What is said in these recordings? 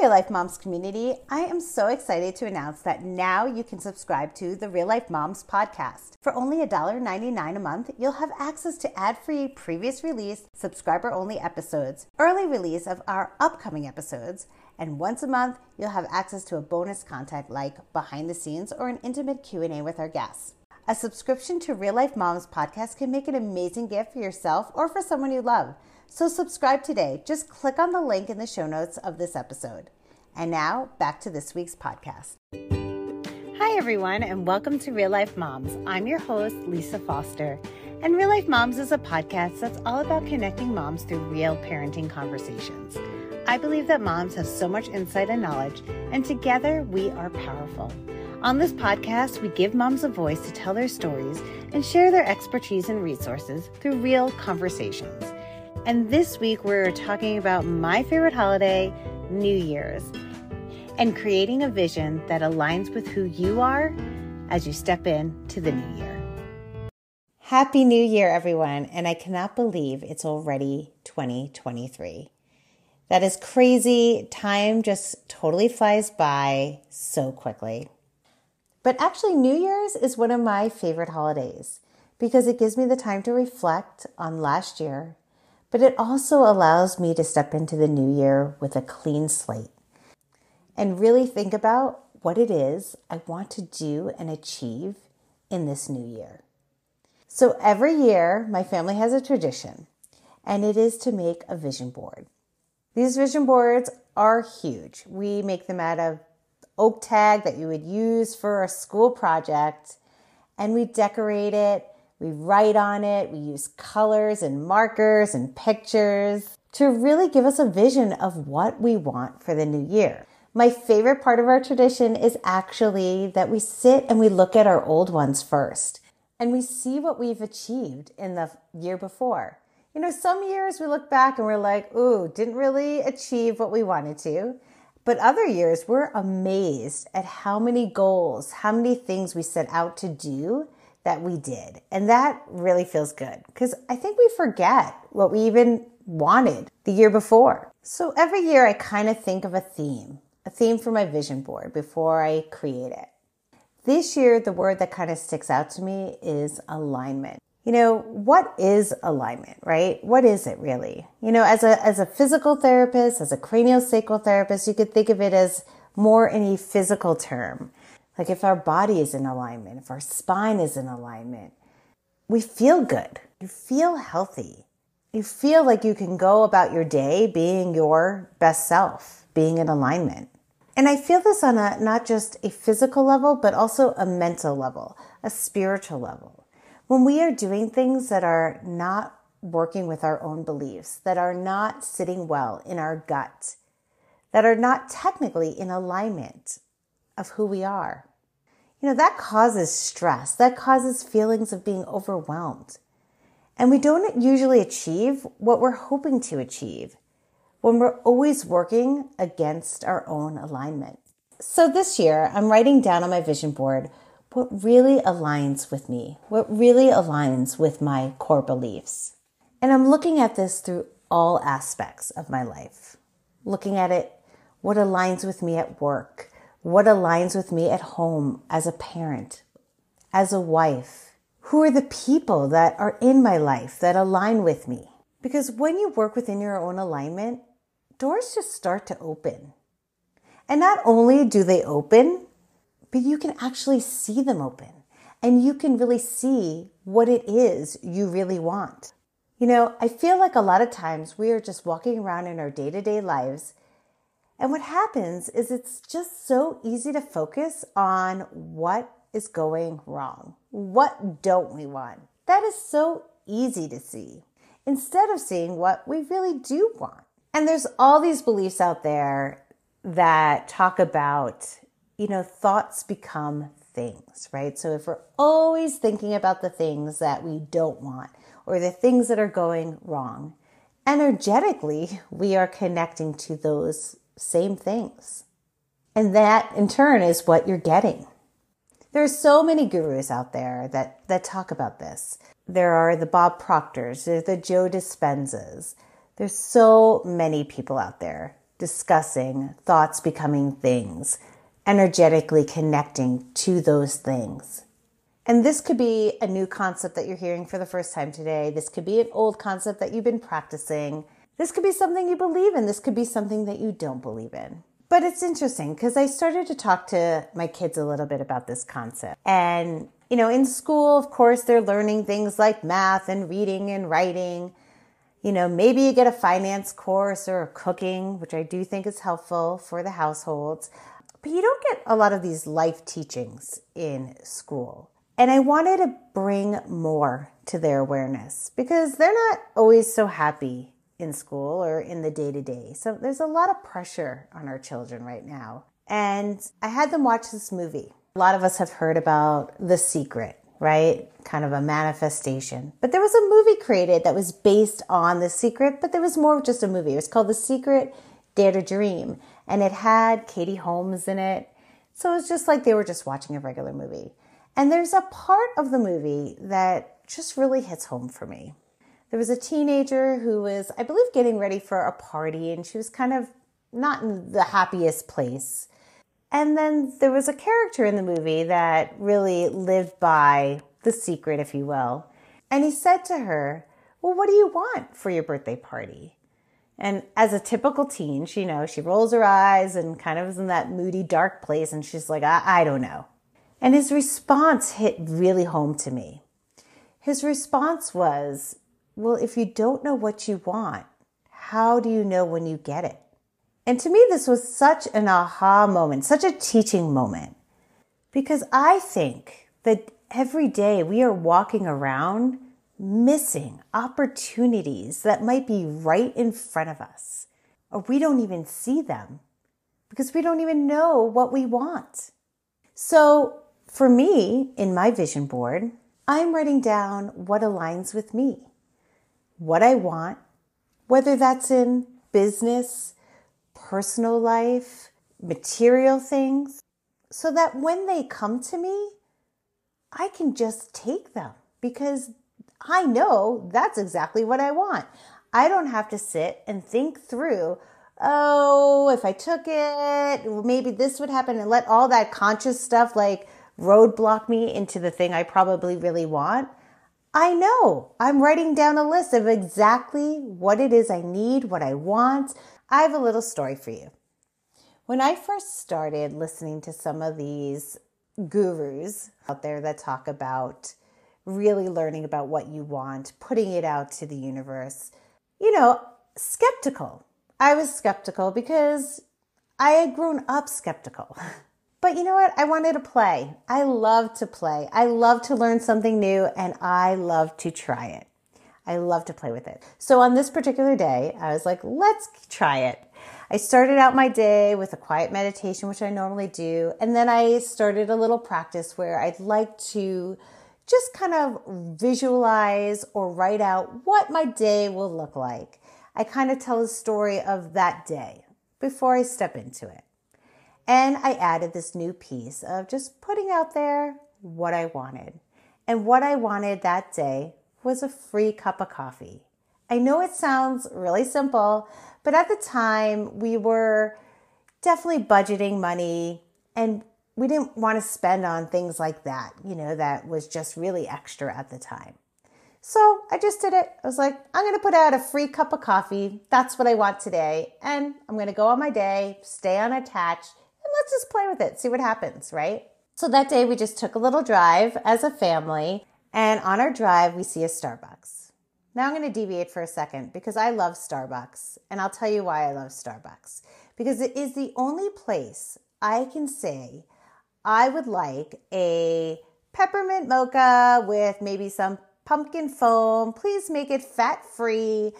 Real Life Momz community. I am so excited to announce that now you can subscribe to the Real Life Momz podcast. For only $1.99 a month, you'll have access to ad free, previous release, subscriber only episodes, early release of our upcoming episodes, and once a month, you'll have access to a bonus content like behind the scenes or an intimate Q&A with our guests. A subscription to Real Life Momz podcast can make an amazing gift for yourself or for someone you love. So subscribe today. Just click on the link in the show notes of this episode. And now back to this week's podcast. Hi, everyone, and welcome to Real Life Momz. I'm your host, Lisa Foster. And Real Life Momz is a podcast that's all about connecting moms through real parenting conversations. I believe that moms have so much insight and knowledge, and together we are powerful. On this podcast, we give moms a voice to tell their stories and share their expertise and resources through real conversations. And this week, we're talking about my favorite holiday, New Year's, and creating a vision that aligns with who you are as you step into the new year. Happy New Year, everyone. And I cannot believe it's already 2023. That is crazy. Time just totally flies by so quickly. But actually, New Year's is one of my favorite holidays because it gives me the time to reflect on last year but it also allows me to step into the new year with a clean slate and really think about what it is I want to do and achieve in this new year. So every year, my family has a tradition, and it is to make a vision board. These vision boards are huge. We make them out of oak tag that you would use for a school project, and we decorate it we write on it, we use colors and markers and pictures to really give us a vision of what we want for the new year. My favorite part of our tradition is actually that we sit and we look at our old ones first and we see what we've achieved in the year before. You know, some years we look back and we're like, ooh, didn't really achieve what we wanted to. But other years we're amazed at how many goals, how many things we set out to do that we did. And that really feels good because I think we forget what we even wanted the year before. So every year I kind of think of a theme, a theme for my vision board before I create it. This year, the word that kind of sticks out to me is alignment. You know, what is alignment, right? What is it really? You know, as a, as a physical therapist, as a craniosacral therapist, you could think of it as more in a physical term. Like if our body is in alignment, if our spine is in alignment, we feel good. You feel healthy. You feel like you can go about your day being your best self, being in alignment. And I feel this on a not just a physical level, but also a mental level, a spiritual level. When we are doing things that are not working with our own beliefs, that are not sitting well in our gut, that are not technically in alignment of who we are, you know, that causes stress. That causes feelings of being overwhelmed. And we don't usually achieve what we're hoping to achieve when we're always working against our own alignment. So this year, I'm writing down on my vision board what really aligns with me, what really aligns with my core beliefs. And I'm looking at this through all aspects of my life, looking at it, what aligns with me at work, what aligns with me at home as a parent, as a wife? Who are the people that are in my life that align with me? Because when you work within your own alignment, doors just start to open. And not only do they open, but you can actually see them open and you can really see what it is you really want. You know, I feel like a lot of times we are just walking around in our day to day lives and what happens is it's just so easy to focus on what is going wrong. What don't we want? That is so easy to see instead of seeing what we really do want. And there's all these beliefs out there that talk about, you know, thoughts become things, right? So if we're always thinking about the things that we don't want or the things that are going wrong, energetically, we are connecting to those same things. And that in turn is what you're getting. There are so many gurus out there that, that talk about this. There are the Bob Proctors, there's the Joe Dispenzas. There's so many people out there discussing thoughts becoming things, energetically connecting to those things. And this could be a new concept that you're hearing for the first time today. This could be an old concept that you've been practicing. This could be something you believe in. This could be something that you don't believe in. But it's interesting because I started to talk to my kids a little bit about this concept. And, you know, in school, of course, they're learning things like math and reading and writing. You know, maybe you get a finance course or cooking, which I do think is helpful for the households. But you don't get a lot of these life teachings in school. And I wanted to bring more to their awareness because they're not always so happy in school or in the day to day. So there's a lot of pressure on our children right now. And I had them watch this movie. A lot of us have heard about The Secret, right? Kind of a manifestation. But there was a movie created that was based on The Secret, but there was more of just a movie. It was called The Secret Dare to Dream. And it had Katie Holmes in it. So it was just like they were just watching a regular movie. And there's a part of the movie that just really hits home for me. There was a teenager who was, I believe, getting ready for a party and she was kind of not in the happiest place. And then there was a character in the movie that really lived by the secret, if you will. And he said to her, Well, what do you want for your birthday party? And as a typical teen, she you know she rolls her eyes and kind of is in that moody, dark place, and she's like, I, I don't know. And his response hit really home to me. His response was, Well, if you don't know what you want, how do you know when you get it? And to me, this was such an aha moment, such a teaching moment, because I think that every day we are walking around missing opportunities that might be right in front of us, or we don't even see them because we don't even know what we want. So for me, in my vision board, I'm writing down what aligns with me, what I want, whether that's in business, personal life, material things, so that when they come to me, I can just take them because I know that's exactly what I want. I don't have to sit and think through, oh, if I took it, maybe this would happen and let all that conscious stuff like, roadblock me into the thing I probably really want, I know I'm writing down a list of exactly what it is I need, what I want. I have a little story for you. When I first started listening to some of these gurus out there that talk about really learning about what you want, putting it out to the universe, you know, skeptical. I was skeptical because I had grown up skeptical. But you know what? I wanted to play. I love to play. I love to learn something new and I love to try it. I love to play with it. So on this particular day, I was like, let's try it. I started out my day with a quiet meditation, which I normally do. And then I started a little practice where I'd like to just kind of visualize or write out what my day will look like. I kind of tell a story of that day before I step into it. And I added this new piece of just putting out there what I wanted. And what I wanted that day was a free cup of coffee. I know it sounds really simple, but at the time we were definitely budgeting money and we didn't want to spend on things like that, you know, that was just really extra at the time. So I just did it. I was like, I'm going to put out a free cup of coffee. That's what I want today. And I'm going to go on my day, stay unattached, let's just play with it, see what happens, right? So that day we just took a little drive as a family, and on our drive we see a Starbucks. Now I'm going to deviate for a second because I love Starbucks, and I'll tell you why I love Starbucks. Because it is the only place I can say I would like a peppermint mocha with maybe some pumpkin foam. Please make it fat free,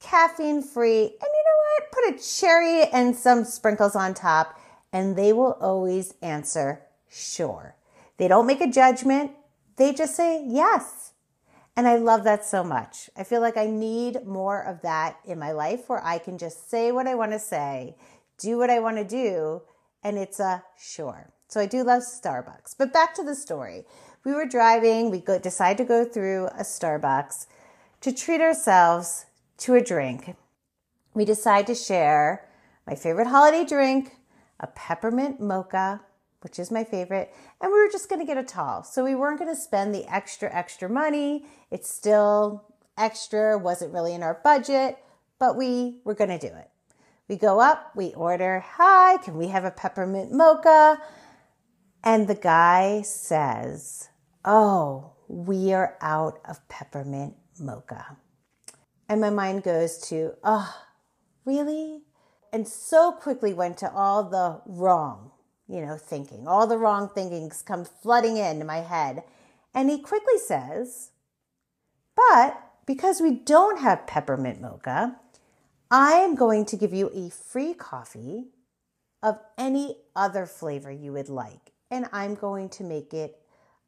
caffeine free, and you know what? Put a cherry and some sprinkles on top and they will always answer sure. They don't make a judgment, they just say yes. And I love that so much. I feel like I need more of that in my life where I can just say what I want to say, do what I want to do, and it's a sure. So I do love Starbucks. But back to the story. We were driving, we go, decide to go through a Starbucks to treat ourselves to a drink. We decide to share my favorite holiday drink, a peppermint mocha, which is my favorite, and we were just going to get a tall. So we weren't going to spend the extra, extra money. It's still extra, wasn't really in our budget, but we were going to do it. We go up, we order, Hi, can we have a peppermint mocha? And the guy says, Oh, we are out of peppermint mocha. And my mind goes to, Oh, really? And so quickly went to all the wrong, you know, thinking. All the wrong thinkings come flooding into my head. And he quickly says, But because we don't have peppermint mocha, I am going to give you a free coffee of any other flavor you would like, and I'm going to make it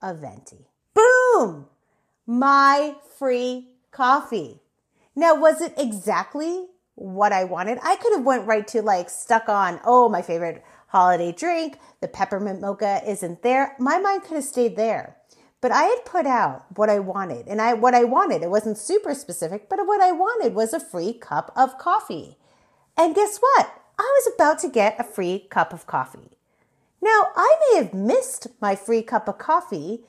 a venti. Boom! My free coffee. Now, was it exactly what I wanted? I could have went right to like stuck on, oh, my favorite holiday drink, the peppermint mocha isn't there. My mind could have stayed there. But I had put out what I wanted, and I what I wanted, it wasn't super specific, but what I wanted was a free cup of coffee. And guess what? I was about to get a free cup of coffee. Now, I may have missed my free cup of coffee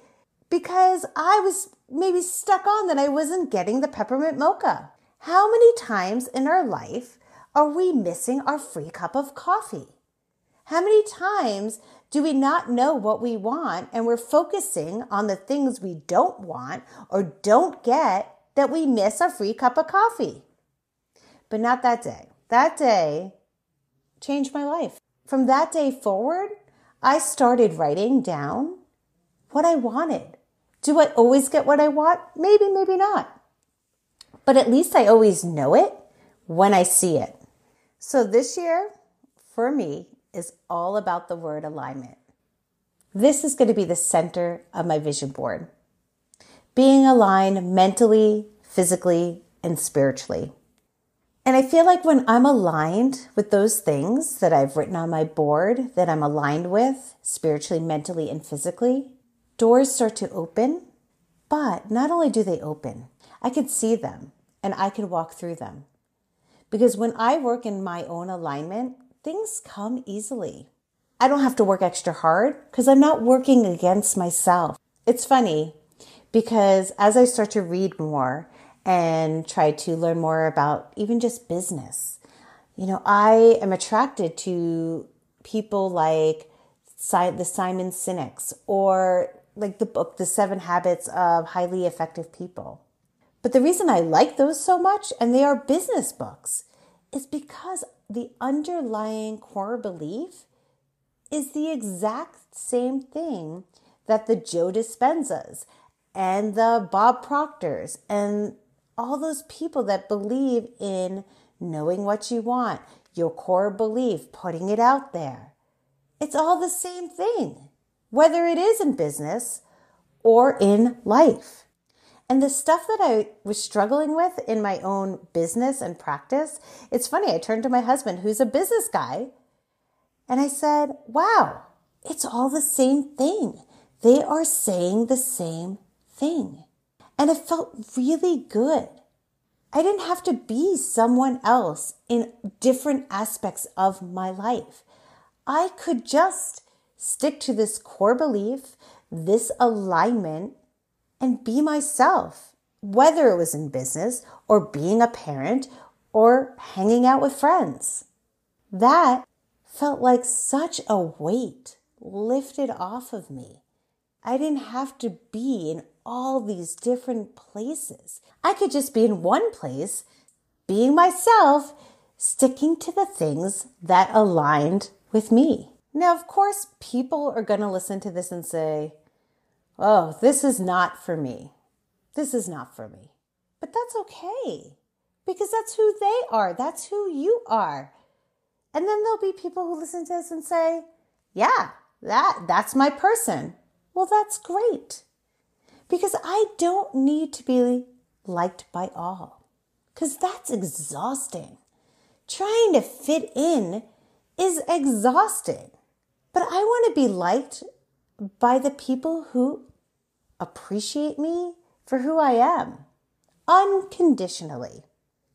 because I was maybe stuck on that I wasn't getting the peppermint mocha. How many times in our life are we missing our free cup of coffee? How many times do we not know what we want and we're focusing on the things we don't want or don't get that we miss our free cup of coffee? But not that day. That day changed my life. From that day forward, I started writing down what I wanted. Do I always get what I want? Maybe, maybe not. But at least I always know it when I see it. So this year, for me, is all about the word alignment. This is going to be the center of my vision board. Being aligned mentally, physically, and spiritually. And I feel like when I'm aligned with those things that I've written on my board that I'm aligned with spiritually, mentally, and physically, doors start to open. But not only do they open, I can see them and I can walk through them. Because when I work in my own alignment, things come easily. I don't have to work extra hard because I'm not working against myself. It's funny because as I start to read more and try to learn more about even just business, you know, I am attracted to people like the Simon Sinek's or like the book, The Seven Habits of Highly Effective People. But the reason I like those so much, and they are business books, is because the underlying core belief is the exact same thing that the Joe Dispenzas and the Bob Proctors and all those people that believe in knowing what you want, your core belief, putting it out there. It's all the same thing, whether it is in business or in life. And the stuff that I was struggling with in my own business and practice, it's funny. I turned to my husband, who's a business guy, and I said, Wow, it's all the same thing. They are saying the same thing. And it felt really good. I didn't have to be someone else in different aspects of my life. I could just stick to this core belief, this alignment, and be myself, whether it was in business or being a parent or hanging out with friends. That felt like such a weight lifted off of me. I didn't have to be in all these different places. I could just be in one place, being myself, sticking to the things that aligned with me. Now, of course, people are going to listen to this and say, oh, this is not for me. This is not for me. But that's okay because that's who they are. That's who you are. And then there'll be people who listen to this and say, yeah, that, that's my person. Well, that's great because I don't need to be liked by all because that's exhausting. Trying to fit in is exhausting. But I want to be liked by the people who appreciate me for who I am unconditionally.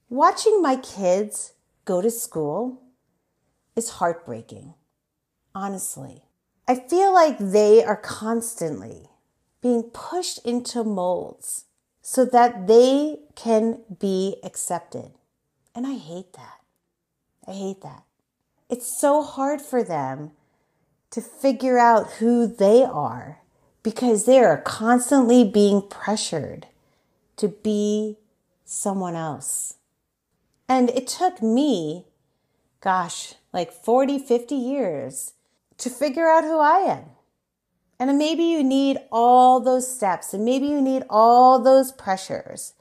Watching my kids go to school is heartbreaking, honestly. I feel like they are constantly being pushed into molds so that they can be accepted. And I hate that. I hate that. It's so hard for them to figure out who they are because they are constantly being pressured to be someone else. And it took me, gosh, like 40, 50 years to figure out who I am. And maybe you need all those steps and maybe you need all those pressures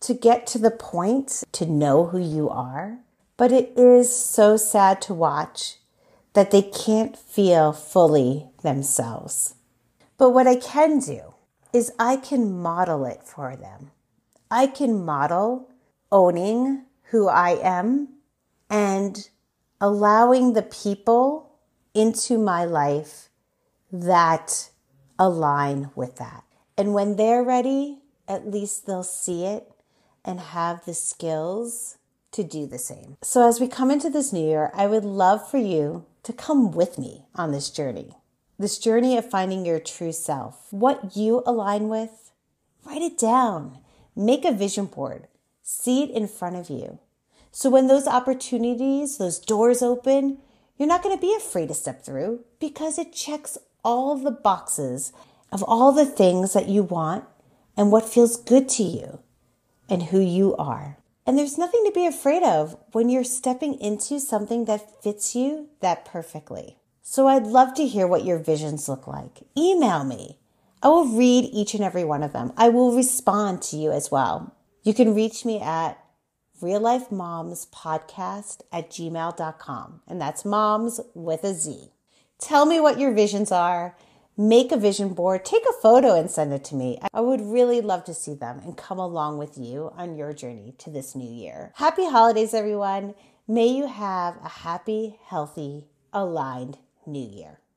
to get to the point to know who you are. But it is so sad to watch that they can't feel fully themselves. But what I can do is I can model it for them. I can model owning who I am and allowing the people into my life that align with that. And when they're ready, at least they'll see it and have the skills to do the same. So, as we come into this new year, I would love for you to come with me on this journey. This journey of finding your true self, what you align with, write it down, make a vision board, see it in front of you. So when those opportunities, those doors open, you're not going to be afraid to step through because it checks all the boxes of all the things that you want and what feels good to you and who you are. And there's nothing to be afraid of when you're stepping into something that fits you that perfectly. So I'd love to hear what your visions look like. Email me. I will read each and every one of them. I will respond to you as well. You can reach me at real life moms podcast at gmail.com. And that's moms with a Z. Tell me what your visions are make a vision board, take a photo and send it to me. I would really love to see them and come along with you on your journey to this new year. Happy holidays, everyone. May you have a happy, healthy, aligned new year.